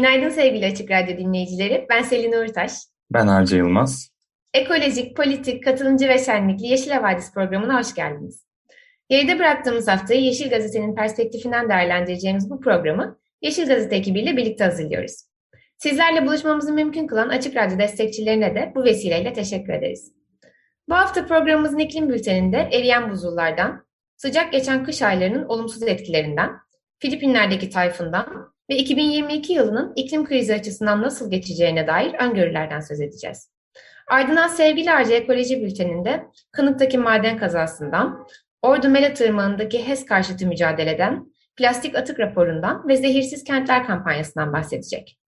Günaydın sevgili Açık Radyo dinleyicileri. Ben Selin Uğurtaş. Ben Arca Yılmaz. Ekolojik, politik, katılımcı ve şenlikli Yeşil Havadis programına hoş geldiniz. Geride bıraktığımız haftayı Yeşil Gazete'nin perspektifinden değerlendireceğimiz bu programı Yeşil Gazete ekibiyle birlikte hazırlıyoruz. Sizlerle buluşmamızı mümkün kılan Açık Radyo destekçilerine de bu vesileyle teşekkür ederiz. Bu hafta programımızın iklim bülteninde eriyen buzullardan, sıcak geçen kış aylarının olumsuz etkilerinden, Filipinler'deki tayfundan ve 2022 yılının iklim krizi açısından nasıl geçeceğine dair öngörülerden söz edeceğiz. Ardından Sevgili Arca Ekoloji Bülteni'nde Kınık'taki maden kazasından, Ordu Mele Tırmanı'ndaki HES karşıtı mücadeleden, plastik atık raporundan ve zehirsiz kentler kampanyasından bahsedecek.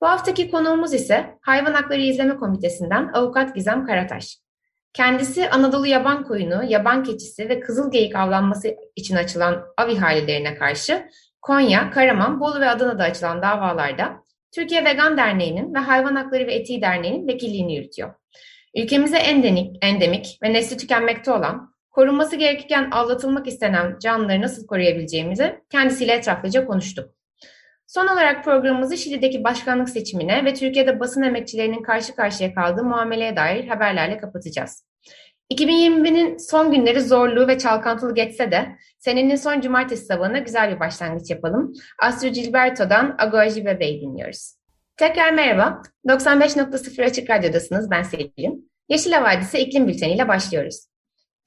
Bu haftaki konuğumuz ise Hayvan Hakları İzleme Komitesi'nden Avukat Gizem Karataş. Kendisi Anadolu yaban koyunu, yaban keçisi ve kızıl geyik avlanması için açılan av ihalelerine karşı Konya, Karaman, Bolu ve Adana'da açılan davalarda Türkiye Vegan Derneği'nin ve Hayvan Hakları ve Etiği Derneği'nin vekilliğini yürütüyor. Ülkemize endemik, endemik ve nesli tükenmekte olan, korunması gerekirken avlatılmak istenen canlıları nasıl koruyabileceğimizi kendisiyle etraflıca konuştuk. Son olarak programımızı Şili'deki başkanlık seçimine ve Türkiye'de basın emekçilerinin karşı karşıya kaldığı muameleye dair haberlerle kapatacağız. 2021'in son günleri zorlu ve çalkantılı geçse de senenin son cumartesi sabahına güzel bir başlangıç yapalım. Astro Gilberto'dan Agoji Bebeği dinliyoruz. Tekrar merhaba. 95.0 Açık Radyo'dasınız. Ben Selin. Yeşil Havadise iklim bülteniyle başlıyoruz.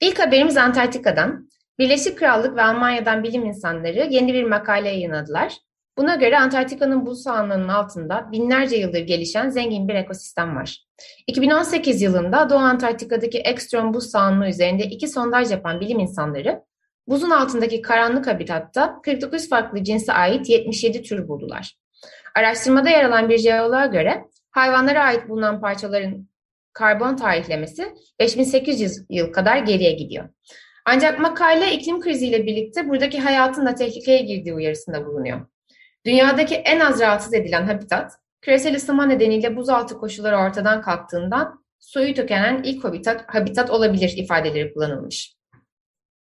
İlk haberimiz Antarktika'dan. Birleşik Krallık ve Almanya'dan bilim insanları yeni bir makale yayınladılar. Buna göre Antarktika'nın buz sahanlığının altında binlerce yıldır gelişen zengin bir ekosistem var. 2018 yılında Doğu Antarktika'daki Ekstrom buz sahanlığı üzerinde iki sondaj yapan bilim insanları, buzun altındaki karanlık habitatta 49 farklı cinse ait 77 tür buldular. Araştırmada yer alan bir jeoloğa göre hayvanlara ait bulunan parçaların karbon tarihlemesi 5800 yıl kadar geriye gidiyor. Ancak makale iklim kriziyle birlikte buradaki hayatın da tehlikeye girdiği uyarısında bulunuyor. Dünyadaki en az rahatsız edilen habitat, küresel ısınma nedeniyle buzaltı koşulları ortadan kalktığından suyu tükenen ilk habitat, habitat olabilir ifadeleri kullanılmış.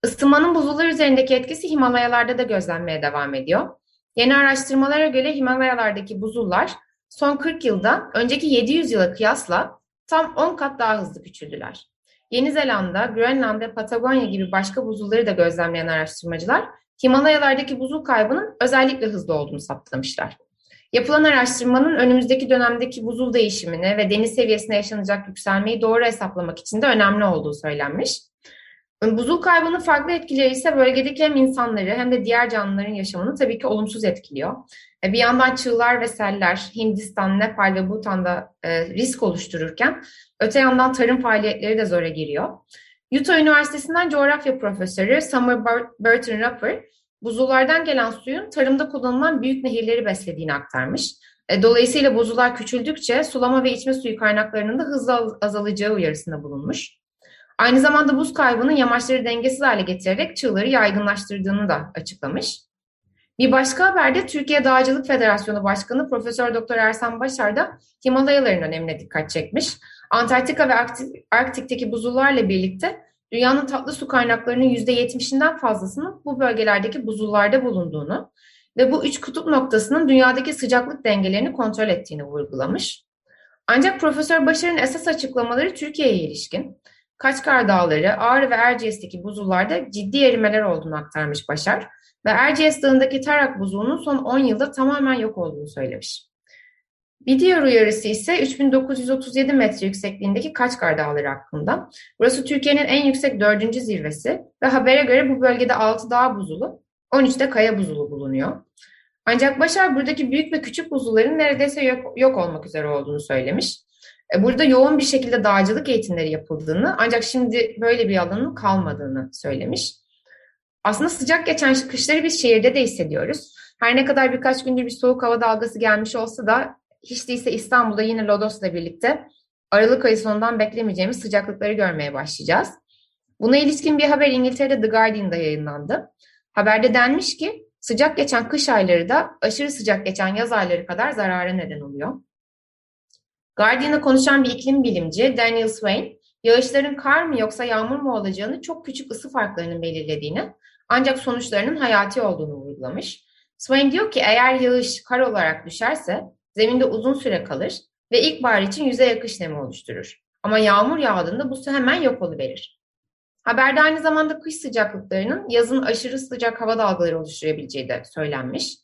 Isınmanın buzullar üzerindeki etkisi Himalayalarda da gözlenmeye devam ediyor. Yeni araştırmalara göre Himalayalardaki buzullar son 40 yılda önceki 700 yıla kıyasla tam 10 kat daha hızlı küçüldüler. Yeni Zelanda, Grönland ve Patagonya gibi başka buzulları da gözlemleyen araştırmacılar Himalayalardaki buzul kaybının özellikle hızlı olduğunu saptamışlar. Yapılan araştırmanın önümüzdeki dönemdeki buzul değişimine ve deniz seviyesine yaşanacak yükselmeyi doğru hesaplamak için de önemli olduğu söylenmiş. Buzul kaybının farklı etkileri ise bölgedeki hem insanları hem de diğer canlıların yaşamını tabii ki olumsuz etkiliyor. E, bir yandan çığlar ve seller Hindistan, Nepal ve Bhutan'da e, risk oluştururken öte yandan tarım faaliyetleri de zora giriyor. Utah Üniversitesi'nden coğrafya profesörü Summer Burton Rapper, buzullardan gelen suyun tarımda kullanılan büyük nehirleri beslediğini aktarmış. E, dolayısıyla buzullar küçüldükçe sulama ve içme suyu kaynaklarının da hızla azalacağı uyarısında bulunmuş. Aynı zamanda buz kaybının yamaçları dengesiz hale getirerek çığları yaygınlaştırdığını da açıklamış. Bir başka haberde Türkiye Dağcılık Federasyonu Başkanı Profesör Doktor Ersan Başar da Himalayaların önemine dikkat çekmiş. Antarktika ve Arktik'teki buzullarla birlikte dünyanın tatlı su kaynaklarının %70'inden fazlasının bu bölgelerdeki buzullarda bulunduğunu ve bu üç kutup noktasının dünyadaki sıcaklık dengelerini kontrol ettiğini vurgulamış. Ancak Profesör Başar'ın esas açıklamaları Türkiye'ye ilişkin. Kaçkar Dağları, Ağrı ve Erciyes'teki buzullarda ciddi erimeler olduğunu aktarmış Başar ve Erciyes Dağı'ndaki Tarak buzulunun son 10 yılda tamamen yok olduğunu söylemiş. Bir diğer uyarısı ise 3937 metre yüksekliğindeki Kaçkar Dağları hakkında. Burası Türkiye'nin en yüksek dördüncü zirvesi ve habere göre bu bölgede 6 dağ buzulu, 13 de kaya buzulu bulunuyor. Ancak Başar buradaki büyük ve küçük buzulların neredeyse yok, yok olmak üzere olduğunu söylemiş. E, burada yoğun bir şekilde dağcılık eğitimleri yapıldığını ancak şimdi böyle bir alanın kalmadığını söylemiş. Aslında sıcak geçen kışları biz şehirde de hissediyoruz. Her ne kadar birkaç gündür bir soğuk hava dalgası gelmiş olsa da hiç değilse İstanbul'da yine Lodos'la birlikte Aralık ayı sonundan beklemeyeceğimiz sıcaklıkları görmeye başlayacağız. Buna ilişkin bir haber İngiltere'de The Guardian'da yayınlandı. Haberde denmiş ki sıcak geçen kış ayları da aşırı sıcak geçen yaz ayları kadar zarara neden oluyor. Guardian'a konuşan bir iklim bilimci Daniel Swain, yağışların kar mı yoksa yağmur mu olacağını çok küçük ısı farklarının belirlediğini ancak sonuçlarının hayati olduğunu vurgulamış. Swain diyor ki eğer yağış kar olarak düşerse zeminde uzun süre kalır ve ilkbahar için yüzey akış nemi oluşturur. Ama yağmur yağdığında bu su hemen yok oluverir. Haberde aynı zamanda kış sıcaklıklarının yazın aşırı sıcak hava dalgaları oluşturabileceği de söylenmiş.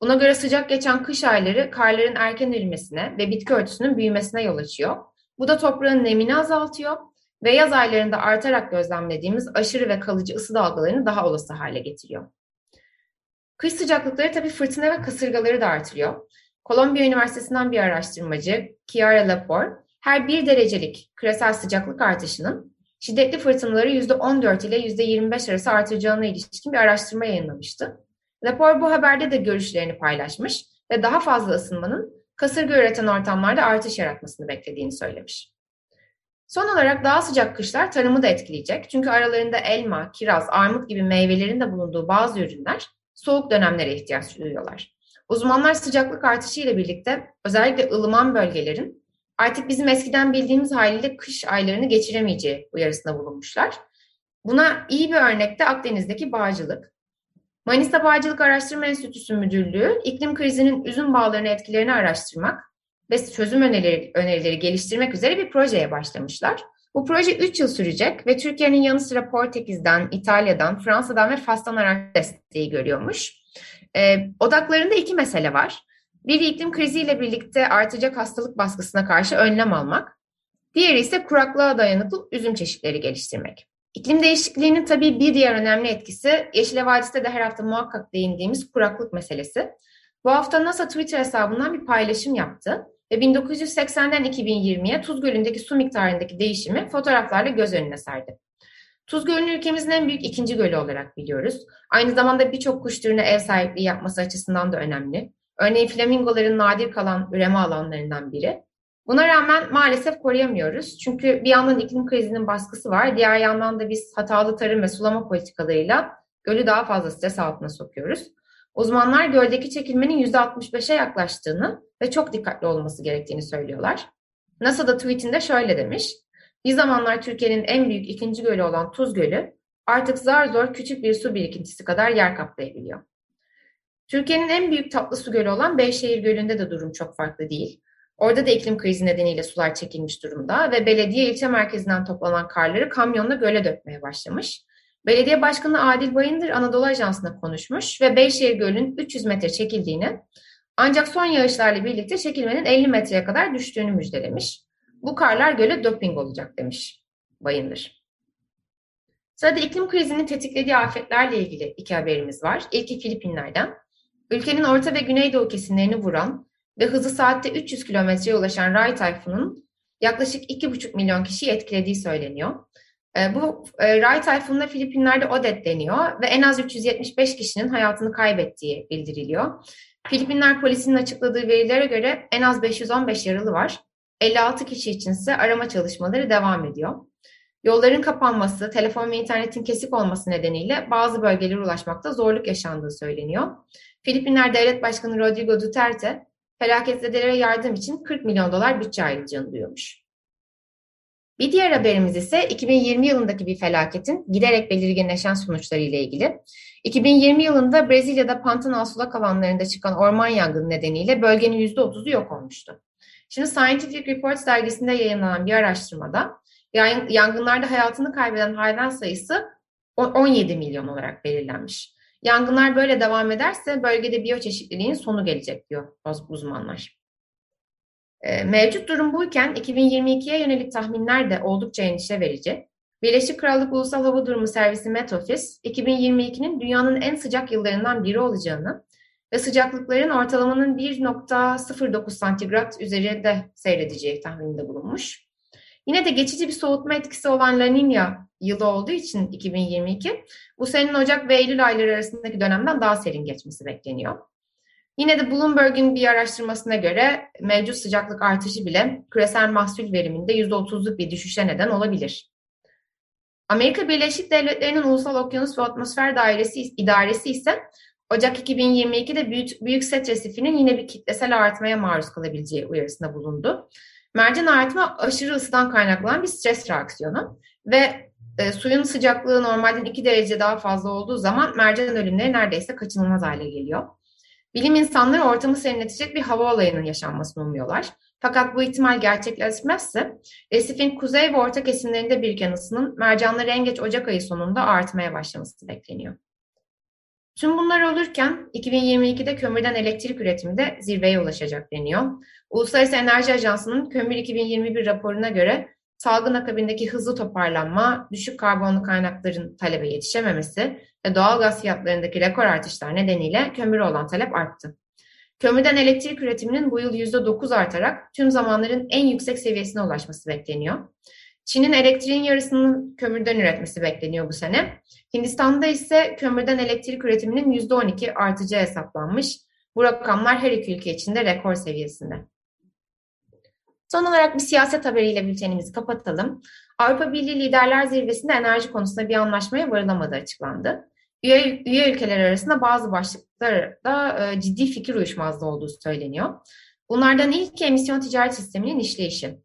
Buna göre sıcak geçen kış ayları karların erken erimesine ve bitki örtüsünün büyümesine yol açıyor. Bu da toprağın nemini azaltıyor ve yaz aylarında artarak gözlemlediğimiz aşırı ve kalıcı ısı dalgalarını daha olası hale getiriyor. Kış sıcaklıkları tabii fırtına ve kasırgaları da artırıyor. Kolombiya Üniversitesi'nden bir araştırmacı Chiara Lepore, her bir derecelik küresel sıcaklık artışının şiddetli fırtınaları %14 ile %25 arası artıracağına ilişkin bir araştırma yayınlamıştı. Rapor bu haberde de görüşlerini paylaşmış ve daha fazla ısınmanın kasırga üreten ortamlarda artış yaratmasını beklediğini söylemiş. Son olarak daha sıcak kışlar tarımı da etkileyecek. Çünkü aralarında elma, kiraz, armut gibi meyvelerin de bulunduğu bazı ürünler soğuk dönemlere ihtiyaç duyuyorlar. Uzmanlar sıcaklık artışı ile birlikte özellikle ılıman bölgelerin artık bizim eskiden bildiğimiz haliyle kış aylarını geçiremeyeceği uyarısında bulunmuşlar. Buna iyi bir örnek de Akdeniz'deki bağcılık. Manisa Bağcılık Araştırma Enstitüsü Müdürlüğü iklim krizinin üzüm bağlarını etkilerini araştırmak ve çözüm önerileri, önerileri geliştirmek üzere bir projeye başlamışlar. Bu proje 3 yıl sürecek ve Türkiye'nin yanı sıra Portekiz'den, İtalya'dan, Fransa'dan ve Fas'tan araç desteği görüyormuş. Ee, odaklarında iki mesele var. Biri iklim kriziyle birlikte artacak hastalık baskısına karşı önlem almak. Diğeri ise kuraklığa dayanıklı üzüm çeşitleri geliştirmek. İklim değişikliğinin tabii bir diğer önemli etkisi Yeşile Vadisi'de de her hafta muhakkak değindiğimiz kuraklık meselesi. Bu hafta NASA Twitter hesabından bir paylaşım yaptı ve 1980'den 2020'ye Tuz Gölü'ndeki su miktarındaki değişimi fotoğraflarla göz önüne serdi. Tuz Gölü'nü ülkemizin en büyük ikinci gölü olarak biliyoruz. Aynı zamanda birçok kuş türüne ev sahipliği yapması açısından da önemli. Örneğin flamingoların nadir kalan üreme alanlarından biri. Buna rağmen maalesef koruyamıyoruz. Çünkü bir yandan iklim krizinin baskısı var. Diğer yandan da biz hatalı tarım ve sulama politikalarıyla gölü daha fazla stres altına sokuyoruz. Uzmanlar göldeki çekilmenin %65'e yaklaştığını ve çok dikkatli olması gerektiğini söylüyorlar. NASA da tweetinde şöyle demiş. Bir zamanlar Türkiye'nin en büyük ikinci gölü olan Tuz Gölü artık zar zor küçük bir su birikintisi kadar yer kaplayabiliyor. Türkiye'nin en büyük tatlı su gölü olan Beyşehir Gölü'nde de durum çok farklı değil. Orada da iklim krizi nedeniyle sular çekilmiş durumda ve belediye ilçe merkezinden toplanan karları kamyonla göle dökmeye başlamış. Belediye Başkanı Adil Bayındır Anadolu Ajansı'na konuşmuş ve Beyşehir Gölü'nün 300 metre çekildiğini ancak son yağışlarla birlikte çekilmenin 50 metreye kadar düştüğünü müjdelemiş. Bu karlar göle doping olacak demiş Bayındır. Sırada iklim krizinin tetiklediği afetlerle ilgili iki haberimiz var. İlki Filipinler'den. Ülkenin orta ve güneydoğu kesimlerini vuran ve hızı saatte 300 kilometreye ulaşan Ray tayfunun yaklaşık 2,5 milyon kişiyi etkilediği söyleniyor. E, bu e, Ray tayfununa Filipinler'de Odet deniyor ve en az 375 kişinin hayatını kaybettiği bildiriliyor. Filipinler polisinin açıkladığı verilere göre en az 515 yaralı var. 56 kişi içinse arama çalışmaları devam ediyor. Yolların kapanması, telefon ve internetin kesik olması nedeniyle bazı bölgelere ulaşmakta zorluk yaşandığı söyleniyor. Filipinler Devlet Başkanı Rodrigo Duterte, felaketzedelere yardım için 40 milyon dolar bütçe ayrılacağını duyurmuş. Bir diğer haberimiz ise 2020 yılındaki bir felaketin giderek belirginleşen sonuçları ile ilgili. 2020 yılında Brezilya'da Pantanal sulak alanlarında çıkan orman yangını nedeniyle bölgenin %30'u yok olmuştu. Şimdi Scientific Reports dergisinde yayınlanan bir araştırmada yangınlarda hayatını kaybeden hayvan sayısı 17 milyon olarak belirlenmiş. Yangınlar böyle devam ederse bölgede biyoçeşitliliğin sonu gelecek diyor uzmanlar. Ee, mevcut durum buyken 2022'ye yönelik tahminler de oldukça endişe verici. Birleşik Krallık Ulusal Hava Durumu Servisi Met Office, 2022'nin dünyanın en sıcak yıllarından biri olacağını ve sıcaklıkların ortalamanın 1.09 santigrat üzerinde seyredeceği tahmininde bulunmuş. Yine de geçici bir soğutma etkisi olan La Nina yılı olduğu için 2022 bu senenin Ocak ve Eylül ayları arasındaki dönemden daha serin geçmesi bekleniyor. Yine de Bloomberg'in bir araştırmasına göre mevcut sıcaklık artışı bile küresel mahsul veriminde %30'luk bir düşüşe neden olabilir. Amerika Birleşik Devletleri'nin Ulusal Okyanus ve Atmosfer Dairesi İdaresi ise Ocak 2022'de büyük, büyük set resifinin yine bir kitlesel artmaya maruz kalabileceği uyarısında bulundu. Mercan artma aşırı ısıdan kaynaklanan bir stres reaksiyonu ve e, suyun sıcaklığı normalden 2 derece daha fazla olduğu zaman mercan ölümleri neredeyse kaçınılmaz hale geliyor. Bilim insanları ortamı serinletecek bir hava olayının yaşanmasını umuyorlar. Fakat bu ihtimal gerçekleşmezse resifin kuzey ve orta kesimlerinde biriken ısının mercanları en geç Ocak ayı sonunda artmaya başlaması bekleniyor. Tüm bunlar olurken 2022'de kömürden elektrik üretimi de zirveye ulaşacak deniyor. Uluslararası Enerji Ajansı'nın Kömür 2021 raporuna göre salgın akabindeki hızlı toparlanma, düşük karbonlu kaynakların talebe yetişememesi ve doğal gaz fiyatlarındaki rekor artışlar nedeniyle kömüre olan talep arttı. Kömürden elektrik üretiminin bu yıl %9 artarak tüm zamanların en yüksek seviyesine ulaşması bekleniyor. Çin'in elektriğin yarısının kömürden üretmesi bekleniyor bu sene. Hindistan'da ise kömürden elektrik üretiminin %12 artacağı hesaplanmış. Bu rakamlar her iki ülke için de rekor seviyesinde. Son olarak bir siyaset haberiyle bültenimizi kapatalım. Avrupa Birliği Liderler Zirvesi'nde enerji konusunda bir anlaşmaya varılamadığı açıklandı. Üye, üye ülkeler arasında bazı başlıklarda e, ciddi fikir uyuşmazlığı olduğu söyleniyor. Bunlardan ilk emisyon ticaret sisteminin işleyişi.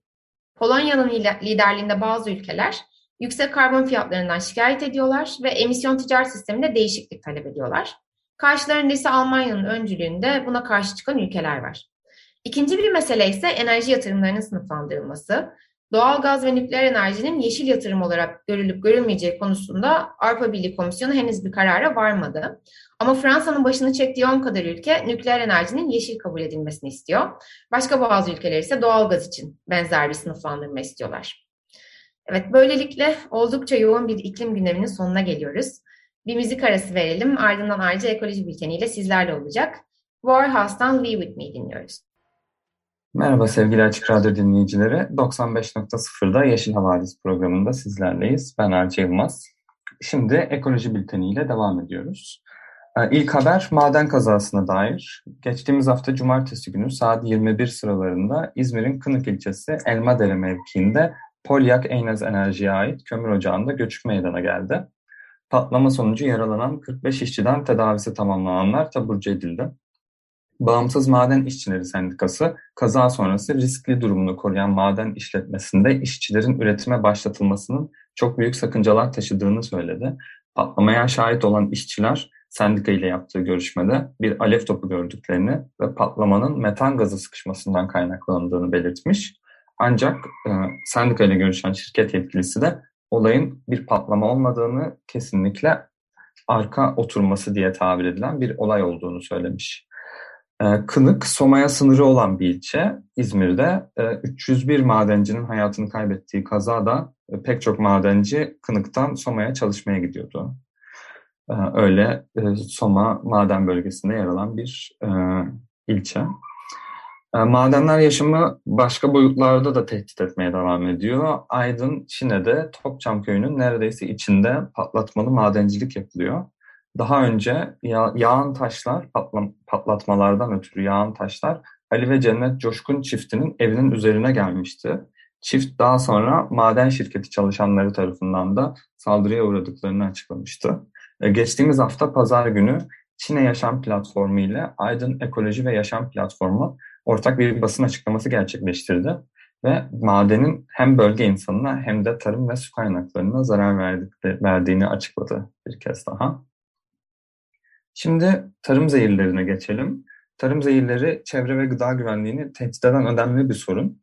Polonya'nın liderliğinde bazı ülkeler yüksek karbon fiyatlarından şikayet ediyorlar ve emisyon ticaret sisteminde değişiklik talep ediyorlar. Karşılarında ise Almanya'nın öncülüğünde buna karşı çıkan ülkeler var. İkinci bir mesele ise enerji yatırımlarının sınıflandırılması. Doğal gaz ve nükleer enerjinin yeşil yatırım olarak görülüp görülmeyeceği konusunda Avrupa Birliği Komisyonu henüz bir karara varmadı. Ama Fransa'nın başını çektiği 10 kadar ülke nükleer enerjinin yeşil kabul edilmesini istiyor. Başka bazı ülkeler ise doğal gaz için benzer bir sınıflandırma istiyorlar. Evet, böylelikle oldukça yoğun bir iklim gündeminin sonuna geliyoruz. Bir müzik arası verelim, ardından ayrıca ekoloji bülteniyle sizlerle olacak. Warhouse'dan We With Me dinliyoruz. Merhaba sevgili Açık Radyo dinleyicileri. 95.0'da Yeşil Havadis programında sizlerleyiz. Ben Arca Yılmaz. Şimdi ekoloji bülteniyle devam ediyoruz. Ee, ilk haber maden kazasına dair. Geçtiğimiz hafta cumartesi günü saat 21 sıralarında İzmir'in Kınık ilçesi Elmadere mevkiinde Polyak Eynez Enerji'ye ait kömür ocağında göçük meydana geldi. Patlama sonucu yaralanan 45 işçiden tedavisi tamamlananlar taburcu edildi. Bağımsız Maden İşçileri Sendikası, kaza sonrası riskli durumunu koruyan maden işletmesinde işçilerin üretime başlatılmasının çok büyük sakıncalar taşıdığını söyledi. Patlamaya şahit olan işçiler sendika ile yaptığı görüşmede bir alev topu gördüklerini ve patlamanın metan gazı sıkışmasından kaynaklandığını belirtmiş. Ancak e, sendika ile görüşen şirket yetkilisi de olayın bir patlama olmadığını kesinlikle arka oturması diye tabir edilen bir olay olduğunu söylemiş. Ee, Kınık, Soma'ya sınırı olan bir ilçe. İzmir'de 301 e, madencinin hayatını kaybettiği kazada e, pek çok madenci Kınık'tan Soma'ya çalışmaya gidiyordu. Ee, öyle e, Soma maden bölgesinde yer alan bir ilçe. Ee, madenler yaşamı başka boyutlarda da tehdit etmeye devam ediyor. Aydın, Çin'de Topçam köyünün neredeyse içinde patlatmalı madencilik yapılıyor. Daha önce ya, yağan taşlar, patlam, patlatmalardan ötürü yağan taşlar Ali ve Cennet Coşkun çiftinin evinin üzerine gelmişti. Çift daha sonra maden şirketi çalışanları tarafından da saldırıya uğradıklarını açıklamıştı. E, geçtiğimiz hafta pazar günü Çin'e Yaşam Platformu ile Aydın Ekoloji ve Yaşam Platformu ortak bir basın açıklaması gerçekleştirdi ve madenin hem bölge insanına hem de tarım ve su kaynaklarına zarar verdiğini açıkladı bir kez daha. Şimdi tarım zehirlerine geçelim. Tarım zehirleri çevre ve gıda güvenliğini tehdit eden önemli bir sorun.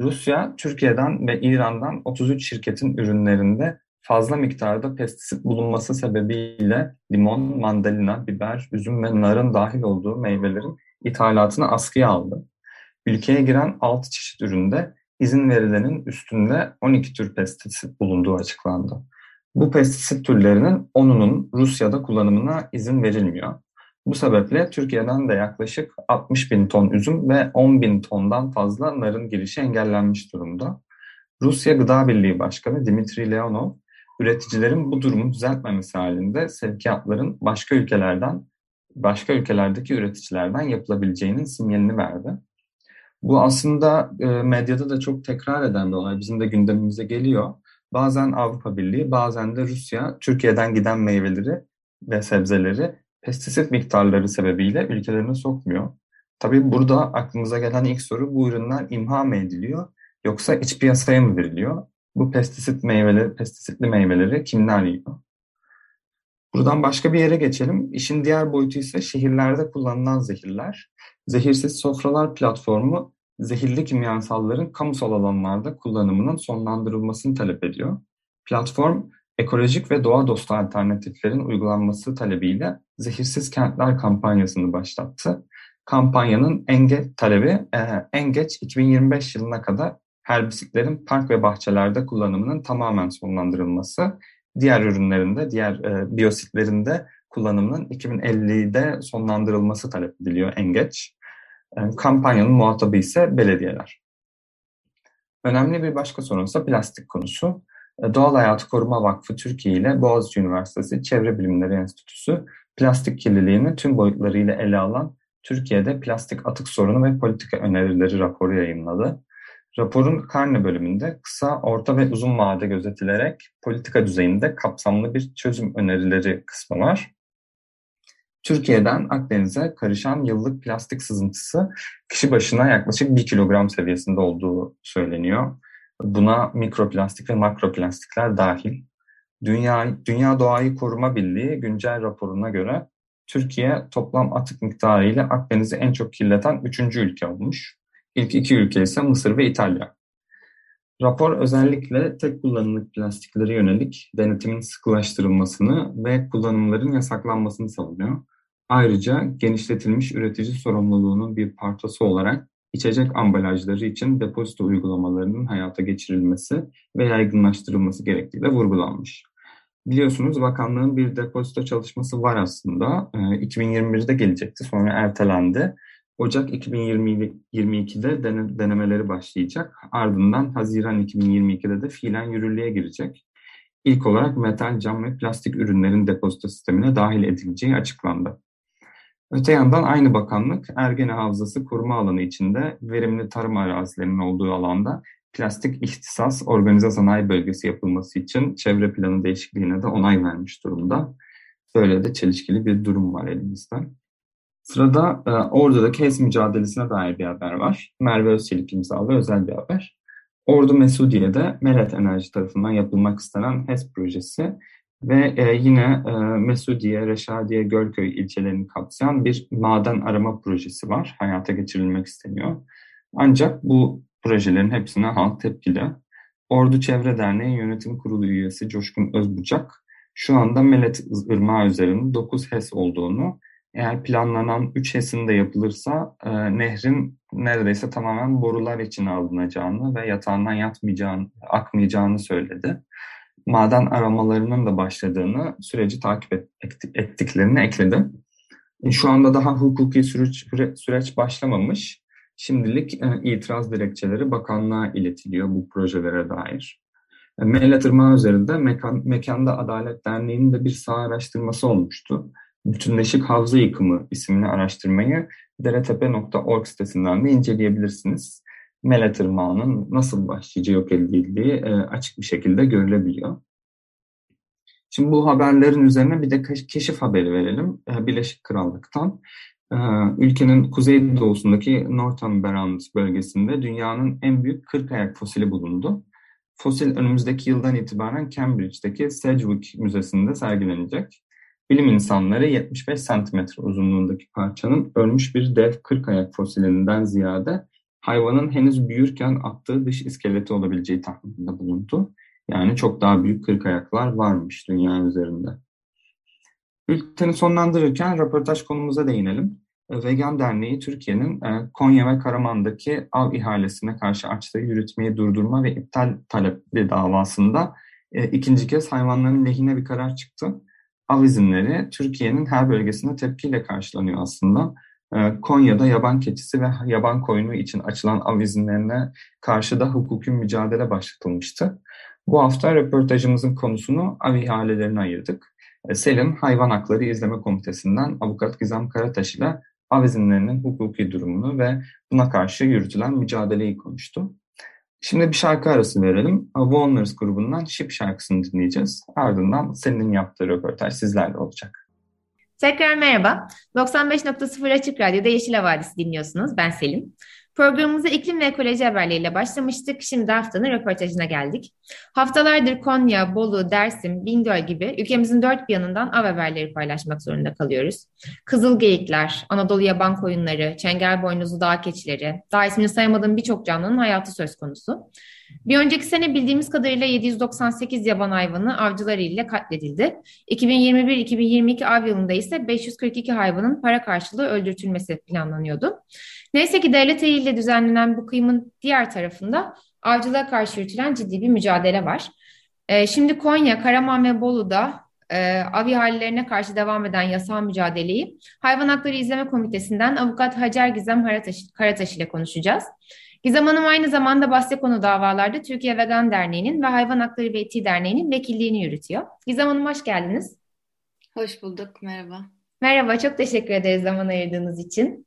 Rusya, Türkiye'den ve İran'dan 33 şirketin ürünlerinde fazla miktarda pestisit bulunması sebebiyle limon, mandalina, biber, üzüm ve narın dahil olduğu meyvelerin ithalatını askıya aldı. Ülkeye giren 6 çeşit üründe izin verilenin üstünde 12 tür pestisit bulunduğu açıklandı. Bu pestisit türlerinin 10'unun Rusya'da kullanımına izin verilmiyor. Bu sebeple Türkiye'den de yaklaşık 60 bin ton üzüm ve 10 bin tondan fazla narın girişi engellenmiş durumda. Rusya Gıda Birliği Başkanı Dimitri Leonov, üreticilerin bu durumu düzeltmemesi halinde sevkiyatların başka ülkelerden, başka ülkelerdeki üreticilerden yapılabileceğinin sinyalini verdi. Bu aslında e, medyada da çok tekrar eden bir olay. Bizim de gündemimize geliyor. Bazen Avrupa Birliği, bazen de Rusya Türkiye'den giden meyveleri ve sebzeleri pestisit miktarları sebebiyle ülkelerine sokmuyor. Tabii burada aklımıza gelen ilk soru bu ürünler imha mı ediliyor yoksa iç piyasaya mı veriliyor? Bu pestisit meyveleri, pestisitli meyveleri kimler yiyor? Buradan başka bir yere geçelim. İşin diğer boyutu ise şehirlerde kullanılan zehirler. Zehirsiz Sofralar platformu zehirli kimyasalların kamusal alanlarda kullanımının sonlandırılmasını talep ediyor. Platform ekolojik ve doğa dostu alternatiflerin uygulanması talebiyle Zehirsiz Kentler kampanyasını başlattı. Kampanyanın en geç talebi e, en geç 2025 yılına kadar herbisitlerin park ve bahçelerde kullanımının tamamen sonlandırılması, diğer ürünlerinde, diğer e, biyositlerinde kullanımının 2050'de sonlandırılması talep ediliyor en geç. E, kampanyanın muhatabı ise belediyeler. Önemli bir başka sorun ise plastik konusu. E, Doğal Hayatı Koruma Vakfı Türkiye ile Boğaziçi Üniversitesi Çevre Bilimleri Enstitüsü plastik kirliliğini tüm boyutlarıyla ele alan Türkiye'de plastik atık sorunu ve politika önerileri raporu yayınladı. Raporun karne bölümünde kısa, orta ve uzun vade gözetilerek politika düzeyinde kapsamlı bir çözüm önerileri kısmı var. Türkiye'den Akdeniz'e karışan yıllık plastik sızıntısı kişi başına yaklaşık 1 kilogram seviyesinde olduğu söyleniyor. Buna mikroplastik ve makroplastikler dahil. Dünya, Dünya Doğayı Koruma Birliği güncel raporuna göre Türkiye toplam atık miktarı ile Akdeniz'i en çok kirleten üçüncü ülke olmuş. İlk iki ülke ise Mısır ve İtalya. Rapor özellikle tek kullanımlık plastiklere yönelik denetimin sıkılaştırılmasını ve kullanımların yasaklanmasını savunuyor. Ayrıca genişletilmiş üretici sorumluluğunun bir parçası olarak içecek ambalajları için depozito uygulamalarının hayata geçirilmesi ve yaygınlaştırılması gerektiği de vurgulanmış. Biliyorsunuz bakanlığın bir depozito çalışması var aslında. 2021'de ee, gelecekti sonra ertelendi. Ocak 2022'de denemeleri başlayacak. Ardından Haziran 2022'de de fiilen yürürlüğe girecek. İlk olarak metal, cam ve plastik ürünlerin depozito sistemine dahil edileceği açıklandı. Öte yandan aynı bakanlık Ergene Havzası koruma alanı içinde verimli tarım arazilerinin olduğu alanda plastik ihtisas organize sanayi bölgesi yapılması için çevre planı değişikliğine de onay vermiş durumda. Böyle de çelişkili bir durum var elimizde. Sırada e, Ordu'daki HES mücadelesine dair bir haber var. Merve Özçelik imzalı özel bir haber. Ordu Mesudiye'de Melet Enerji tarafından yapılmak istenen HES projesi ve e, yine e, Mesudiye, Reşadiye, Gölköy ilçelerini kapsayan bir maden arama projesi var. Hayata geçirilmek isteniyor. Ancak bu projelerin hepsine halk tepkili. Ordu Çevre Derneği Yönetim Kurulu üyesi Coşkun Özbucak, şu anda Melet Irmağı üzerinde 9 HES olduğunu, eğer planlanan 3 HES'in de yapılırsa e, nehrin neredeyse tamamen borular için alınacağını ve yatağından yatmayacağını, akmayacağını söyledi. Maden aramalarının da başladığını, süreci takip et, ettiklerini ekledi. Şu anda daha hukuki süreç, süreç başlamamış Şimdilik e, itiraz dilekçeleri bakanlığa iletiliyor bu projelere dair. E, Mellet Irmağı üzerinde Mekan, Mekanda Adalet Derneği'nin de bir saha araştırması olmuştu. Bütünleşik Havza Yıkımı isimli araştırmayı deretepe.org sitesinden de inceleyebilirsiniz. Mellet Irmağı'nın nasıl başlıca yok edildiği e, açık bir şekilde görülebiliyor. Şimdi bu haberlerin üzerine bir de keşif haberi verelim e, Birleşik Krallık'tan. Ee, ülkenin kuzeydoğusundaki Northumberland bölgesinde dünyanın en büyük 40 ayak fosili bulundu. Fosil önümüzdeki yıldan itibaren Cambridge'deki Sedgwick Müzesi'nde sergilenecek. Bilim insanları 75 santimetre uzunluğundaki parçanın ölmüş bir dev 40 ayak fosilinden ziyade hayvanın henüz büyürken attığı dış iskeleti olabileceği tahmininde bulundu. Yani çok daha büyük 40 ayaklar varmış dünya üzerinde. Bülteni sonlandırırken röportaj konumuza değinelim. Vegan Derneği Türkiye'nin e, Konya ve Karaman'daki av ihalesine karşı açtığı yürütmeyi durdurma ve iptal talepli davasında e, ikinci kez hayvanların lehine bir karar çıktı. Av izinleri Türkiye'nin her bölgesinde tepkiyle karşılanıyor aslında. Konya'da yaban keçisi ve yaban koyunu için açılan av izinlerine karşı da hukuki mücadele başlatılmıştı. Bu hafta röportajımızın konusunu av ihalelerine ayırdık. E, Selim, Hayvan Hakları İzleme Komitesi'nden avukat Gizem Karataş ile av izinlerinin hukuki durumunu ve buna karşı yürütülen mücadeleyi konuştu. Şimdi bir şarkı arası verelim. Wonders grubundan Ship şarkısını dinleyeceğiz. Ardından senin yaptığı röportaj sizlerle olacak. Tekrar merhaba. 95.0 Açık Radyo'da Yeşil Havadisi dinliyorsunuz. Ben Selim. Programımıza iklim ve ekoloji haberleriyle başlamıştık. Şimdi haftanın röportajına geldik. Haftalardır Konya, Bolu, Dersim, Bingöl gibi ülkemizin dört bir yanından av haberleri paylaşmak zorunda kalıyoruz. Kızıl geyikler, Anadolu yaban koyunları, çengel boynuzlu dağ keçileri, daha ismini sayamadığım birçok canlının hayatı söz konusu. Bir önceki sene bildiğimiz kadarıyla 798 yaban hayvanı avcılar ile katledildi. 2021-2022 av yılında ise 542 hayvanın para karşılığı öldürtülmesi planlanıyordu. Neyse ki devlet eliyle düzenlenen bu kıyımın diğer tarafında avcılığa karşı yürütülen ciddi bir mücadele var. Ee, şimdi Konya, Karaman ve Bolu'da e, av ihalelerine karşı devam eden yasal mücadeleyi Hayvan Hakları İzleme Komitesi'nden avukat Hacer Gizem Karataş, Karataş ile konuşacağız. Gizem Hanım aynı zamanda bahse konu davalarda Türkiye Vegan Derneği'nin ve Hayvan Hakları ve Etiği Derneği'nin vekilliğini yürütüyor. Gizem Hanım hoş geldiniz. Hoş bulduk, merhaba. Merhaba, çok teşekkür ederiz zaman ayırdığınız için.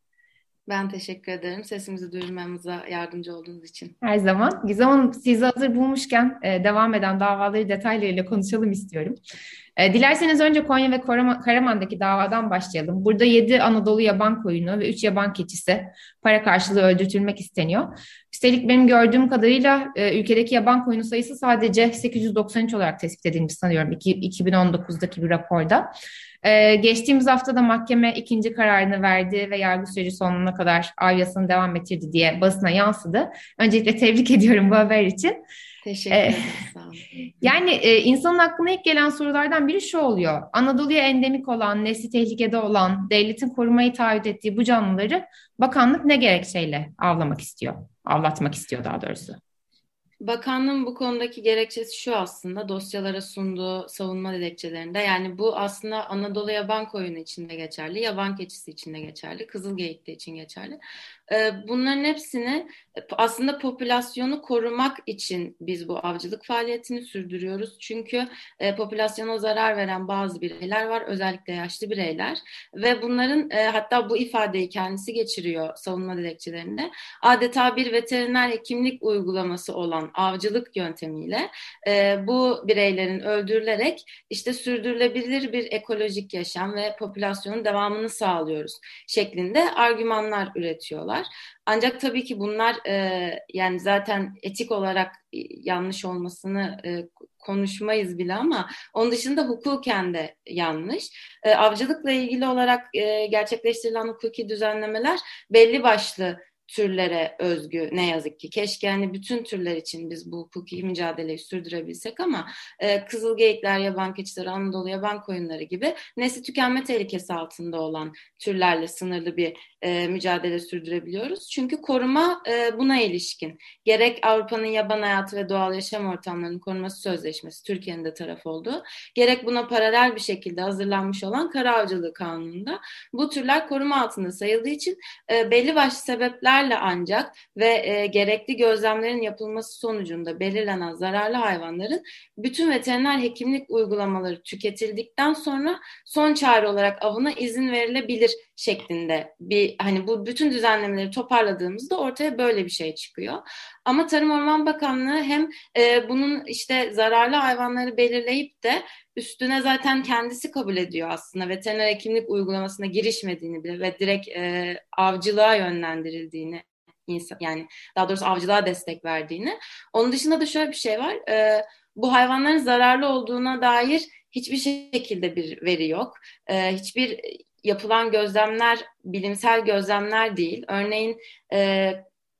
Ben teşekkür ederim. Sesimizi duyurmamıza yardımcı olduğunuz için. Her zaman. Gizem Hanım sizi hazır bulmuşken e, devam eden davaları detaylarıyla konuşalım istiyorum. E, dilerseniz önce Konya ve Karaman'daki davadan başlayalım. Burada 7 Anadolu yaban koyunu ve 3 yaban keçisi para karşılığı öldürtülmek isteniyor. Üstelik benim gördüğüm kadarıyla e, ülkedeki yaban koyunu sayısı sadece 893 olarak tespit edilmiş sanıyorum 2019'daki bir raporda. Ee, geçtiğimiz hafta da mahkeme ikinci kararını verdi ve yargı süreci sonuna kadar av yasını devam ettirdi diye basına yansıdı. Öncelikle tebrik ediyorum bu haber için. Teşekkür ederim. Yani e, insanın aklına ilk gelen sorulardan biri şu oluyor. Anadolu'ya endemik olan, nesli tehlikede olan, devletin korumayı taahhüt ettiği bu canlıları bakanlık ne gerekçeyle avlamak istiyor? Avlatmak istiyor daha doğrusu. Bakanlığın bu konudaki gerekçesi şu aslında dosyalara sunduğu savunma dilekçelerinde yani bu aslında Anadolu yaban koyunu için de geçerli, yaban keçisi için de geçerli, kızılgeyikli için geçerli. Bunların hepsini aslında popülasyonu korumak için biz bu avcılık faaliyetini sürdürüyoruz. Çünkü e, popülasyona zarar veren bazı bireyler var, özellikle yaşlı bireyler ve bunların e, hatta bu ifadeyi kendisi geçiriyor savunma dilekçelerinde. Adeta bir veteriner hekimlik uygulaması olan avcılık yöntemiyle e, bu bireylerin öldürülerek işte sürdürülebilir bir ekolojik yaşam ve popülasyonun devamını sağlıyoruz şeklinde argümanlar üretiyorlar. Ancak tabii ki bunlar e, yani zaten etik olarak yanlış olmasını e, konuşmayız bile ama onun dışında hukuken de yanlış. E, avcılıkla ilgili olarak e, gerçekleştirilen hukuki düzenlemeler belli başlı türlere özgü ne yazık ki. Keşke yani bütün türler için biz bu hukuki mücadeleyi sürdürebilsek ama e, kızılgeyikler, yaban keçileri, Anadolu yaban koyunları gibi nesli tükenme tehlikesi altında olan türlerle sınırlı bir e, mücadele sürdürebiliyoruz. Çünkü koruma e, buna ilişkin. Gerek Avrupa'nın yaban hayatı ve doğal yaşam ortamlarının koruması sözleşmesi Türkiye'nin de taraf olduğu, gerek buna paralel bir şekilde hazırlanmış olan kara avcılığı kanununda bu türler koruma altında sayıldığı için e, belli başlı sebeplerle ancak ve e, gerekli gözlemlerin yapılması sonucunda belirlenen zararlı hayvanların bütün veteriner hekimlik uygulamaları tüketildikten sonra son çare olarak avına izin verilebilir şeklinde bir hani bu bütün düzenlemeleri toparladığımızda ortaya böyle bir şey çıkıyor. Ama Tarım Orman Bakanlığı hem e, bunun işte zararlı hayvanları belirleyip de üstüne zaten kendisi kabul ediyor aslında veteriner hekimlik uygulamasına girişmediğini bile ve direkt e, avcılığa yönlendirildiğini insan yani daha doğrusu avcılığa destek verdiğini. Onun dışında da şöyle bir şey var. E, bu hayvanların zararlı olduğuna dair hiçbir şekilde bir veri yok. E, hiçbir yapılan gözlemler bilimsel gözlemler değil. Örneğin e,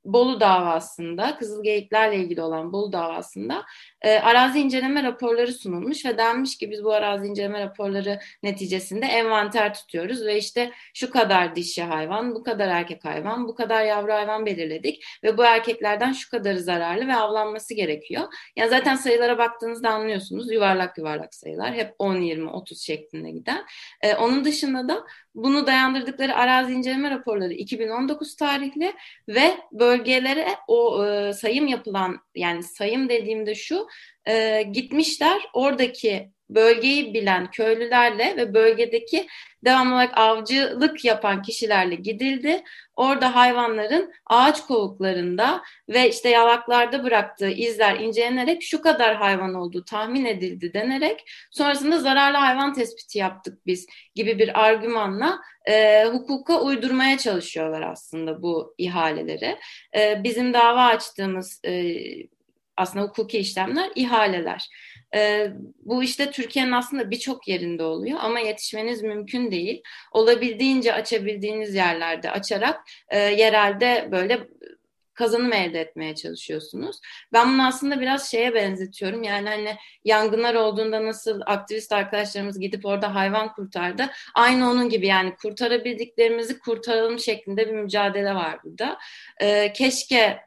Bolu davasında, Kızılgeyiklerle ilgili olan Bolu davasında e, arazi inceleme raporları sunulmuş ve denmiş ki biz bu arazi inceleme raporları neticesinde envanter tutuyoruz ve işte şu kadar dişi hayvan, bu kadar erkek hayvan, bu kadar yavru hayvan belirledik ve bu erkeklerden şu kadarı zararlı ve avlanması gerekiyor. Yani zaten sayılara baktığınızda anlıyorsunuz yuvarlak yuvarlak sayılar hep 10, 20, 30 şeklinde giden. E, onun dışında da bunu dayandırdıkları arazi inceleme raporları 2019 tarihli ve bölgelere o e, sayım yapılan yani sayım dediğimde şu e, gitmişler oradaki bölgeyi bilen köylülerle ve bölgedeki devamlı olarak avcılık yapan kişilerle gidildi. Orada hayvanların ağaç kovuklarında ve işte yalaklarda bıraktığı izler incelenerek şu kadar hayvan olduğu tahmin edildi denerek sonrasında zararlı hayvan tespiti yaptık biz gibi bir argümanla e, hukuka uydurmaya çalışıyorlar aslında bu ihaleleri. E, bizim dava açtığımız e, aslında hukuki işlemler ihaleler. E, bu işte Türkiye'nin aslında birçok yerinde oluyor ama yetişmeniz mümkün değil. Olabildiğince açabildiğiniz yerlerde açarak e, yerelde böyle kazanım elde etmeye çalışıyorsunuz. Ben bunu aslında biraz şeye benzetiyorum. Yani hani yangınlar olduğunda nasıl aktivist arkadaşlarımız gidip orada hayvan kurtardı. Aynı onun gibi yani kurtarabildiklerimizi kurtaralım şeklinde bir mücadele var burada. Ee, keşke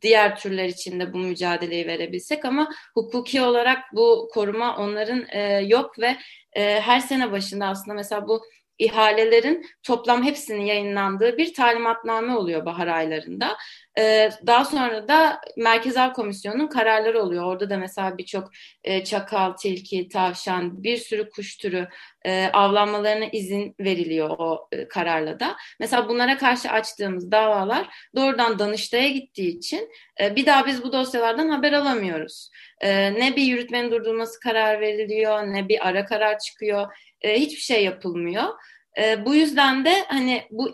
diğer türler için de bu mücadeleyi verebilsek ama hukuki olarak bu koruma onların e, yok ve e, her sene başında aslında mesela bu ihalelerin toplam hepsinin yayınlandığı bir talimatname oluyor bahar aylarında. Ee, daha sonra da Merkezel Komisyon'un kararları oluyor. Orada da mesela birçok e, çakal, tilki, tavşan, bir sürü kuş türü e, avlanmalarına izin veriliyor o e, kararla da. Mesela bunlara karşı açtığımız davalar doğrudan Danıştay'a gittiği için bir daha biz bu dosyalardan haber alamıyoruz. Ne bir yürütmenin durdurulması karar veriliyor, ne bir ara karar çıkıyor hiçbir şey yapılmıyor. Bu yüzden de hani bu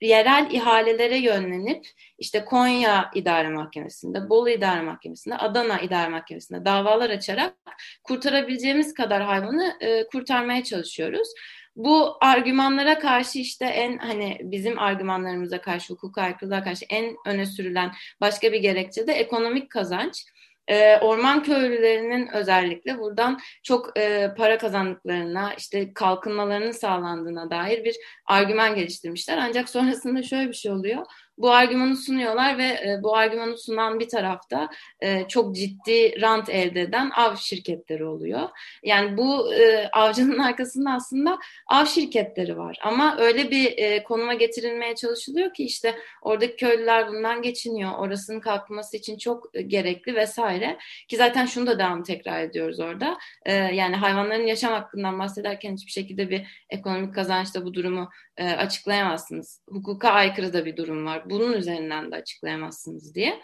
yerel ihalelere yönlenip işte Konya İdare Mahkemesi'nde, Bolu İdare Mahkemesi'nde, Adana İdare Mahkemesi'nde davalar açarak kurtarabileceğimiz kadar hayvanı e, kurtarmaya çalışıyoruz. Bu argümanlara karşı işte en hani bizim argümanlarımıza karşı, hukuk aykırılığa karşı en öne sürülen başka bir gerekçe de ekonomik kazanç e, orman köylülerinin özellikle buradan çok e, para kazandıklarına, işte kalkınmalarının sağlandığına dair bir argüman geliştirmişler. Ancak sonrasında şöyle bir şey oluyor bu argümanı sunuyorlar ve e, bu argümanı sunan bir tarafta e, çok ciddi rant elde eden av şirketleri oluyor. Yani bu e, avcının arkasında aslında av şirketleri var ama öyle bir e, konuma getirilmeye çalışılıyor ki işte oradaki köylüler bundan geçiniyor. Orasının kalkması için çok e, gerekli vesaire ki zaten şunu da devam tekrar ediyoruz orada. E, yani hayvanların yaşam hakkından bahsederken hiçbir şekilde bir ekonomik kazançta bu durumu e, açıklayamazsınız. Hukuka aykırı da bir durum var. Bunun üzerinden de açıklayamazsınız diye.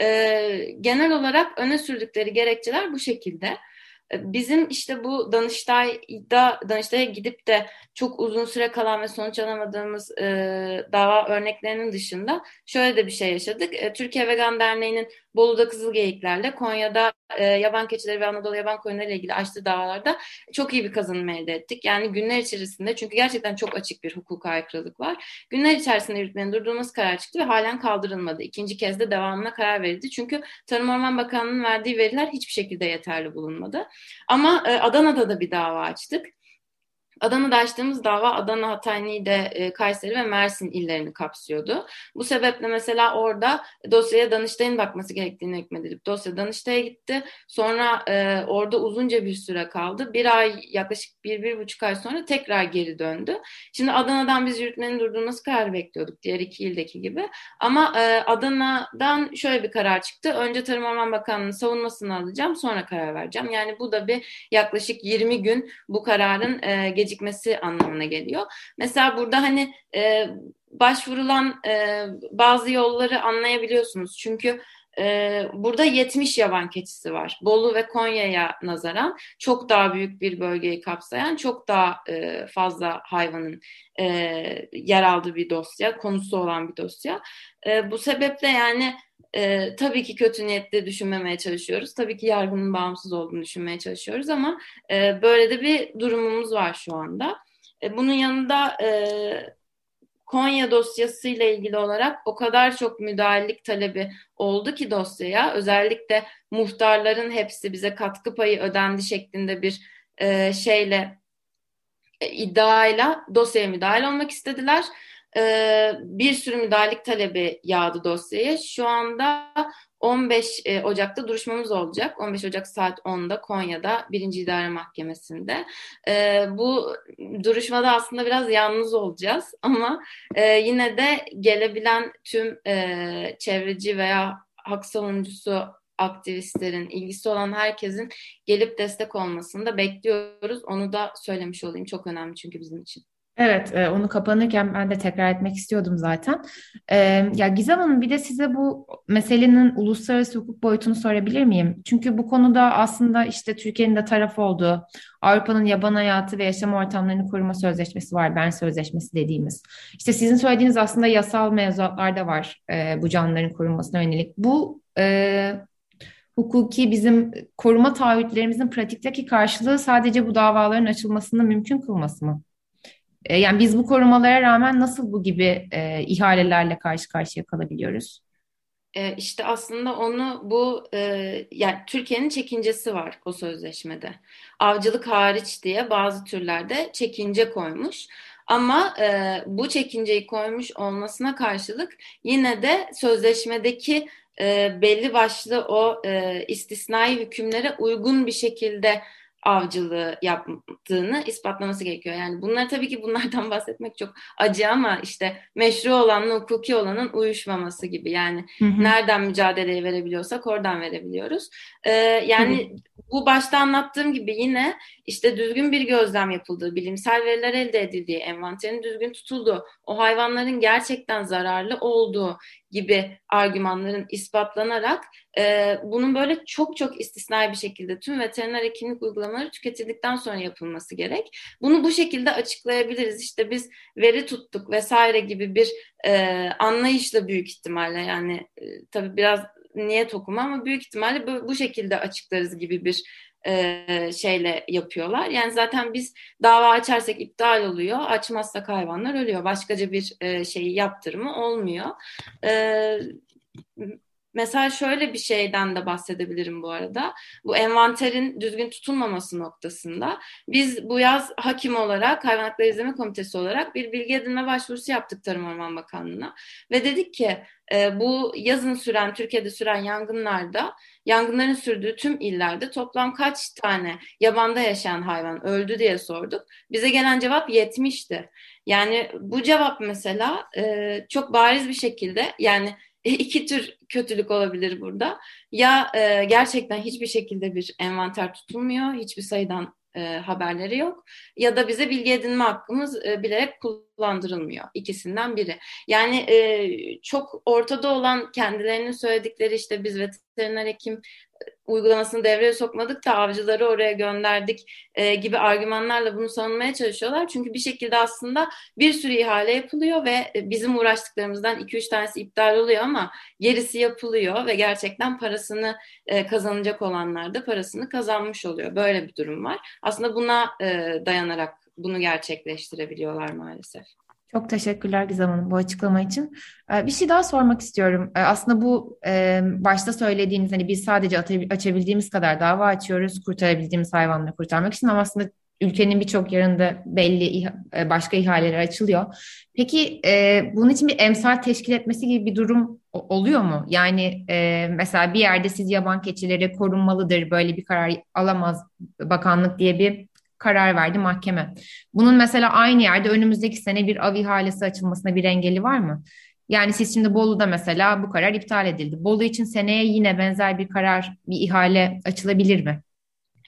E, genel olarak öne sürdükleri gerekçeler bu şekilde. Bizim işte bu Danıştay'da Danıştay'a gidip de çok uzun süre kalan ve sonuç alamadığımız e, dava örneklerinin dışında şöyle de bir şey yaşadık. E, Türkiye Vegan Derneği'nin Bolu'da Kızılgeyiklerle, Konya'da e, yaban keçileri ve Anadolu yaban koyunları ile ilgili açtığı davalarda çok iyi bir kazanım elde ettik. Yani günler içerisinde çünkü gerçekten çok açık bir hukuka aykırılık var. Günler içerisinde yürütmenin durdurulması karar çıktı ve halen kaldırılmadı. İkinci kez de devamına karar verildi. Çünkü Tarım Orman Bakanlığı'nın verdiği veriler hiçbir şekilde yeterli bulunmadı. Ama e, Adana'da da bir dava açtık. Adana'da açtığımız dava Adana, Hatay, Niğde, e, Kayseri ve Mersin illerini kapsıyordu. Bu sebeple mesela orada dosyaya Danıştay'ın bakması gerektiğini hükmedilip dosya Danıştay'a gitti. Sonra e, orada uzunca bir süre kaldı. Bir ay yaklaşık bir, bir buçuk ay sonra tekrar geri döndü. Şimdi Adana'dan biz yürütmenin durdurulması kararı bekliyorduk diğer iki ildeki gibi. Ama e, Adana'dan şöyle bir karar çıktı. Önce Tarım Orman Bakanlığı'nın savunmasını alacağım sonra karar vereceğim. Yani bu da bir yaklaşık 20 gün bu kararın e, gecikmesi anlamına geliyor. Mesela burada hani e, başvurulan e, bazı yolları anlayabiliyorsunuz. Çünkü burada 70 yaban keçisi var. Bolu ve Konya'ya nazaran çok daha büyük bir bölgeyi kapsayan, çok daha fazla hayvanın yer aldığı bir dosya, konusu olan bir dosya. Bu sebeple yani tabii ki kötü niyetli düşünmemeye çalışıyoruz. Tabii ki yargının bağımsız olduğunu düşünmeye çalışıyoruz ama böyle de bir durumumuz var şu anda. E, bunun yanında Konya dosyasıyla ilgili olarak o kadar çok müdahalelik talebi oldu ki dosyaya. Özellikle muhtarların hepsi bize katkı payı ödendi şeklinde bir e, şeyle e, iddiayla dosyaya müdahale olmak istediler. E, bir sürü müdahalelik talebi yağdı dosyaya. Şu anda 15 e, Ocak'ta duruşmamız olacak. 15 Ocak saat 10'da Konya'da 1. İdare Mahkemesi'nde. E, bu duruşmada aslında biraz yalnız olacağız ama e, yine de gelebilen tüm e, çevreci veya hak savunucusu aktivistlerin, ilgisi olan herkesin gelip destek olmasını da bekliyoruz. Onu da söylemiş olayım. Çok önemli çünkü bizim için. Evet, e, onu kapanırken ben de tekrar etmek istiyordum zaten. E, ya Gizem Hanım bir de size bu meselenin uluslararası hukuk boyutunu sorabilir miyim? Çünkü bu konuda aslında işte Türkiye'nin de taraf olduğu Avrupa'nın yaban hayatı ve yaşam ortamlarını koruma sözleşmesi var, Bern Sözleşmesi dediğimiz. İşte sizin söylediğiniz aslında yasal mevzuatlar da var e, bu canlıların korunmasına yönelik. Bu e, hukuki bizim koruma taahhütlerimizin pratikteki karşılığı sadece bu davaların açılmasını mümkün kılması mı? E, yani biz bu korumalara rağmen nasıl bu gibi e, ihalelerle karşı karşıya kalabiliyoruz? E, işte aslında onu bu e, yani Türkiye'nin çekincesi var o sözleşmede. Avcılık hariç diye bazı türlerde çekince koymuş. Ama e, bu çekinceyi koymuş olmasına karşılık yine de sözleşmedeki e, belli başlı o e, istisnai hükümlere uygun bir şekilde avcılığı yaptığını ispatlaması gerekiyor. Yani bunlar tabii ki bunlardan bahsetmek çok acı ama işte meşru olanla hukuki olanın uyuşmaması gibi. Yani hı hı. nereden mücadeleyi verebiliyorsak oradan verebiliyoruz. Ee, yani hı hı. bu başta anlattığım gibi yine işte düzgün bir gözlem yapıldığı, bilimsel veriler elde edildiği, envanterin düzgün tutulduğu, o hayvanların gerçekten zararlı olduğu gibi argümanların ispatlanarak e, bunun böyle çok çok istisnai bir şekilde tüm veteriner hekimlik uygulamaları tüketildikten sonra yapılması gerek. Bunu bu şekilde açıklayabiliriz. İşte biz veri tuttuk vesaire gibi bir e, anlayışla büyük ihtimalle yani e, tabii biraz niyet okuma ama büyük ihtimalle bu, bu şekilde açıklarız gibi bir e, şeyle yapıyorlar. Yani zaten biz dava açarsak iptal oluyor, açmazsak hayvanlar ölüyor. Başkaca bir e, şeyi yaptırımı olmuyor. E, Mesela şöyle bir şeyden de bahsedebilirim bu arada. Bu envanterin düzgün tutulmaması noktasında biz bu yaz hakim olarak, Hayvan Hakları İzleme Komitesi olarak bir bilgi edinme başvurusu yaptık Tarım Orman Bakanlığı'na. Ve dedik ki e, bu yazın süren, Türkiye'de süren yangınlarda, yangınların sürdüğü tüm illerde toplam kaç tane yabanda yaşayan hayvan öldü diye sorduk. Bize gelen cevap 70'ti. Yani bu cevap mesela e, çok bariz bir şekilde yani iki tür kötülük olabilir burada. Ya e, gerçekten hiçbir şekilde bir envanter tutulmuyor, hiçbir sayıdan e, haberleri yok ya da bize bilgi edinme hakkımız e, bilerek kullandırılmıyor. İkisinden biri. Yani e, çok ortada olan kendilerinin söyledikleri işte biz veteriner hekim uygulamasını devreye sokmadık da avcıları oraya gönderdik e, gibi argümanlarla bunu savunmaya çalışıyorlar. Çünkü bir şekilde aslında bir sürü ihale yapılıyor ve e, bizim uğraştıklarımızdan 2-3 tanesi iptal oluyor ama gerisi yapılıyor ve gerçekten parasını e, kazanacak olanlar da parasını kazanmış oluyor. Böyle bir durum var. Aslında buna e, dayanarak bunu gerçekleştirebiliyorlar maalesef. Çok teşekkürler Gizem Hanım bu açıklama için. Ee, bir şey daha sormak istiyorum. Ee, aslında bu e, başta söylediğiniz hani biz sadece açabildiğimiz kadar dava açıyoruz kurtarabildiğimiz hayvanları kurtarmak için ama aslında ülkenin birçok yerinde belli e, başka ihaleler açılıyor. Peki e, bunun için bir emsal teşkil etmesi gibi bir durum oluyor mu? Yani mesela bir yerde siz yaban keçileri korunmalıdır böyle bir karar alamaz bakanlık diye bir karar verdi mahkeme. Bunun mesela aynı yerde önümüzdeki sene bir av ihalesi açılmasına bir engeli var mı? Yani siz şimdi Bolu'da mesela bu karar iptal edildi. Bolu için seneye yine benzer bir karar, bir ihale açılabilir mi?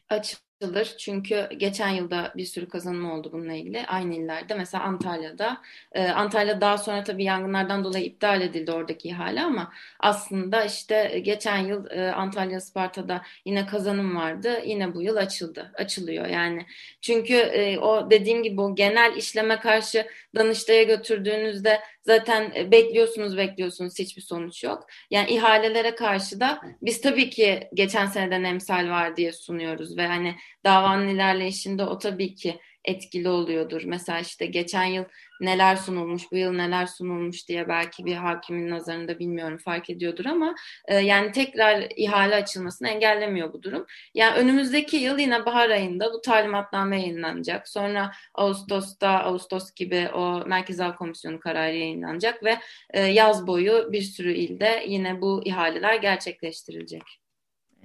Aç açılır. Çünkü geçen yılda bir sürü kazanım oldu bununla ilgili. Aynı illerde mesela Antalya'da. E, Antalya daha sonra tabii yangınlardan dolayı iptal edildi oradaki ihale ama aslında işte geçen yıl e, Antalya Sparta'da yine kazanım vardı. Yine bu yıl açıldı. Açılıyor yani. Çünkü e, o dediğim gibi o genel işleme karşı Danıştay'a götürdüğünüzde zaten e, bekliyorsunuz bekliyorsunuz hiçbir sonuç yok. Yani ihalelere karşı da biz tabii ki geçen seneden emsal var diye sunuyoruz ve hani davanın ilerleyişinde o tabii ki etkili oluyordur. Mesela işte geçen yıl neler sunulmuş, bu yıl neler sunulmuş diye belki bir hakimin nazarında bilmiyorum fark ediyordur ama e, yani tekrar ihale açılmasını engellemiyor bu durum. Yani önümüzdeki yıl yine bahar ayında bu talimatname yayınlanacak. Sonra Ağustos'ta Ağustos gibi o Merkez Av Komisyonu kararı yayınlanacak ve e, yaz boyu bir sürü ilde yine bu ihaleler gerçekleştirilecek.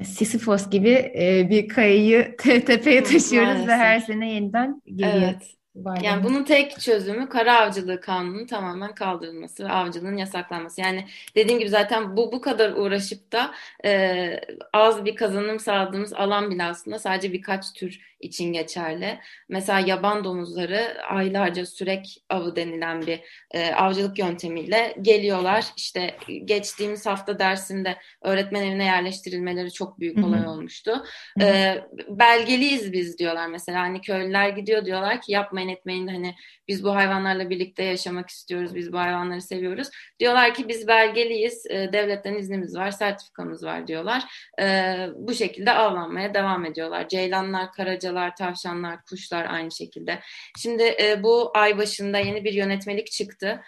Sisyphos gibi e, bir kayayı tepeye taşıyoruz Maalesef. ve her sene yeniden geliyor. Evet. Yani bunun tek çözümü kara avcılığı kanunun tamamen kaldırılması ve avcılığın yasaklanması. Yani dediğim gibi zaten bu bu kadar uğraşıp da e, az bir kazanım sağladığımız alan bile aslında sadece birkaç tür için geçerli. Mesela yaban domuzları aylarca sürek avı denilen bir e, avcılık yöntemiyle geliyorlar. İşte geçtiğimiz hafta dersinde öğretmen evine yerleştirilmeleri çok büyük olay olmuştu. E, belgeliyiz biz diyorlar mesela. Hani köylüler gidiyor diyorlar ki yapmayın etmeyin hani biz bu hayvanlarla birlikte yaşamak istiyoruz. Biz bu hayvanları seviyoruz. Diyorlar ki biz belgeliyiz. E, devletten iznimiz var, sertifikamız var diyorlar. E, bu şekilde avlanmaya devam ediyorlar. Ceylanlar, karaca karıncalar, tavşanlar, kuşlar aynı şekilde. Şimdi e, bu ay başında yeni bir yönetmelik çıktı.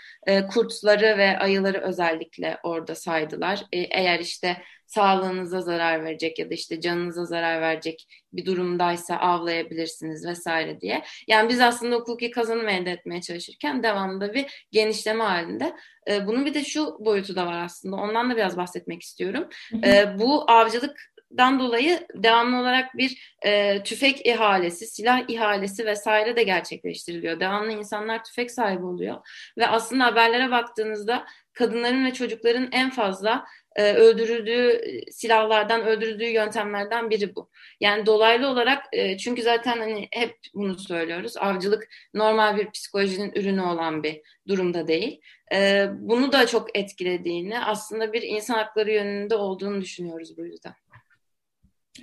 Kurtları ve ayıları özellikle orada saydılar. Eğer işte sağlığınıza zarar verecek ya da işte canınıza zarar verecek bir durumdaysa avlayabilirsiniz vesaire diye. Yani biz aslında hukuki kazanım elde etmeye çalışırken devamında bir genişleme halinde. E, bunun bir de şu boyutu da var aslında. Ondan da biraz bahsetmek istiyorum. E, bu avcılık dan dolayı devamlı olarak bir e, tüfek ihalesi, silah ihalesi vesaire de gerçekleştiriliyor. Devamlı insanlar tüfek sahibi oluyor ve aslında haberlere baktığınızda kadınların ve çocukların en fazla e, öldürüldüğü silahlardan, öldürüldüğü yöntemlerden biri bu. Yani dolaylı olarak e, çünkü zaten hani hep bunu söylüyoruz. Avcılık normal bir psikolojinin ürünü olan bir durumda değil. E, bunu da çok etkilediğini, aslında bir insan hakları yönünde olduğunu düşünüyoruz bu yüzden.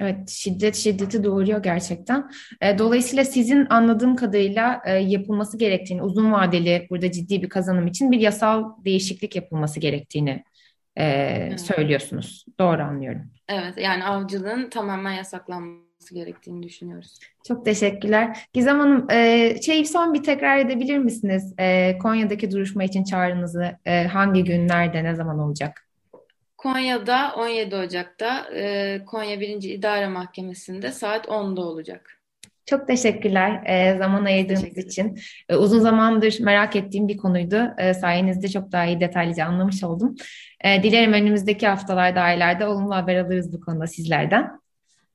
Evet, şiddet şiddeti doğuruyor gerçekten. E, dolayısıyla sizin anladığım kadarıyla e, yapılması gerektiğini, uzun vadeli burada ciddi bir kazanım için bir yasal değişiklik yapılması gerektiğini e, evet. söylüyorsunuz. Doğru anlıyorum. Evet, yani avcılığın tamamen yasaklanması gerektiğini düşünüyoruz. Çok teşekkürler. Gizem Hanım, e, şey son bir tekrar edebilir misiniz? E, Konya'daki duruşma için çağrınızı e, hangi gün, nerede, ne zaman olacak? Konya'da 17 Ocak'ta e, Konya 1. İdare Mahkemesi'nde saat 10'da olacak. Çok teşekkürler e, zaman ayırdığınız Teşekkür için. E, uzun zamandır merak ettiğim bir konuydu. E, sayenizde çok daha iyi detaylıca anlamış oldum. E, dilerim önümüzdeki haftalarda, aylarda olumlu haber alırız bu konuda sizlerden.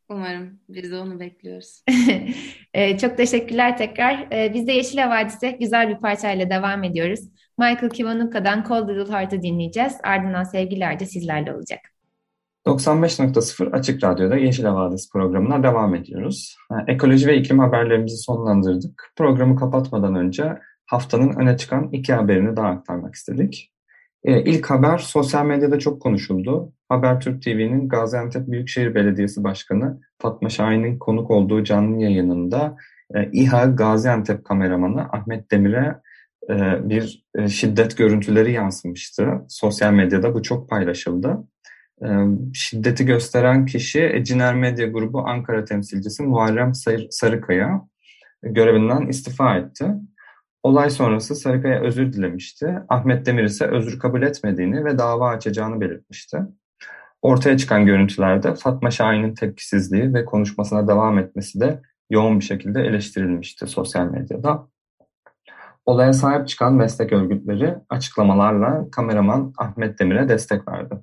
Umarım. Biz de onu bekliyoruz. e, çok teşekkürler tekrar. E, biz de Yeşil Havadis'e güzel bir parçayla devam ediyoruz. Michael Kivanuka'dan Cold Little Heart'ı dinleyeceğiz. Ardından sevgilerce sizlerle olacak. 95.0 Açık Radyo'da Yeşil Havadis programına devam ediyoruz. Ekoloji ve iklim haberlerimizi sonlandırdık. Programı kapatmadan önce haftanın öne çıkan iki haberini daha aktarmak istedik. Ee, ilk haber sosyal medyada çok konuşuldu. Habertürk TV'nin Gaziantep Büyükşehir Belediyesi Başkanı Fatma Şahin'in konuk olduğu canlı yayınında e, İHA Gaziantep kameramanı Ahmet Demir'e e, bir e, şiddet görüntüleri yansımıştı. Sosyal medyada bu çok paylaşıldı. Şiddeti gösteren kişi Ciner Medya Grubu Ankara temsilcisi Muharrem Sarıkaya görevinden istifa etti. Olay sonrası Sarıkaya özür dilemişti. Ahmet Demir ise özür kabul etmediğini ve dava açacağını belirtmişti. Ortaya çıkan görüntülerde Fatma Şahin'in tepkisizliği ve konuşmasına devam etmesi de yoğun bir şekilde eleştirilmişti sosyal medyada. Olaya sahip çıkan meslek örgütleri açıklamalarla kameraman Ahmet Demir'e destek verdi.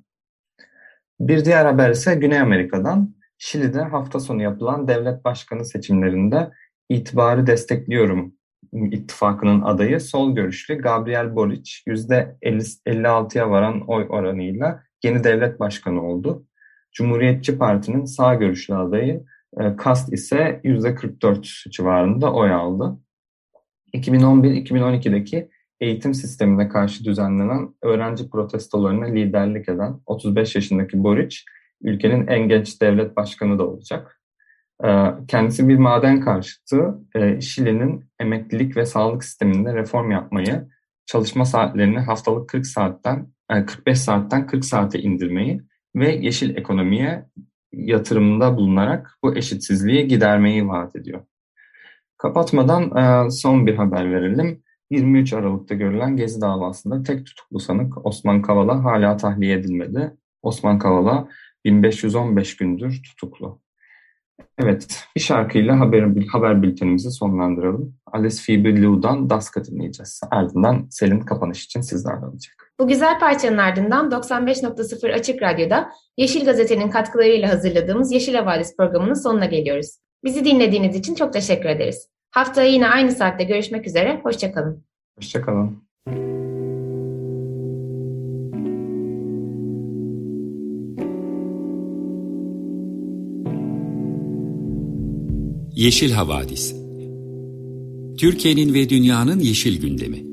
Bir diğer haber ise Güney Amerika'dan. Şili'de hafta sonu yapılan devlet başkanı seçimlerinde itibarı destekliyorum ittifakının adayı sol görüşlü Gabriel Boric %56'ya varan oy oranıyla yeni devlet başkanı oldu. Cumhuriyetçi Parti'nin sağ görüşlü adayı e, Kast ise %44 civarında oy aldı. 2011-2012'deki eğitim sistemine karşı düzenlenen öğrenci protestolarına liderlik eden 35 yaşındaki Boric, ülkenin en genç devlet başkanı da olacak. Ee, kendisi bir maden karşıtı, ee, Şili'nin emeklilik ve sağlık sisteminde reform yapmayı, çalışma saatlerini haftalık 40 saatten 45 saatten 40 saate indirmeyi ve yeşil ekonomiye yatırımda bulunarak bu eşitsizliği gidermeyi vaat ediyor. Kapatmadan e, son bir haber verelim. 23 Aralık'ta görülen Gezi davasında tek tutuklu sanık Osman Kavala hala tahliye edilmedi. Osman Kavala 1515 gündür tutuklu. Evet, bir şarkıyla haber, haber bültenimizi sonlandıralım. Alice Phoebe Lou'dan Dusk'ı dinleyeceğiz. Ardından Selin kapanış için sizlerle olacak. Bu güzel parçanın ardından 95.0 Açık Radyo'da Yeşil Gazete'nin katkılarıyla hazırladığımız Yeşil Havadis programının sonuna geliyoruz. Bizi dinlediğiniz için çok teşekkür ederiz. Haftaya yine aynı saatte görüşmek üzere, hoşçakalın. Hoşçakalın. Yeşil Havadis Türkiye'nin ve dünyanın yeşil gündemi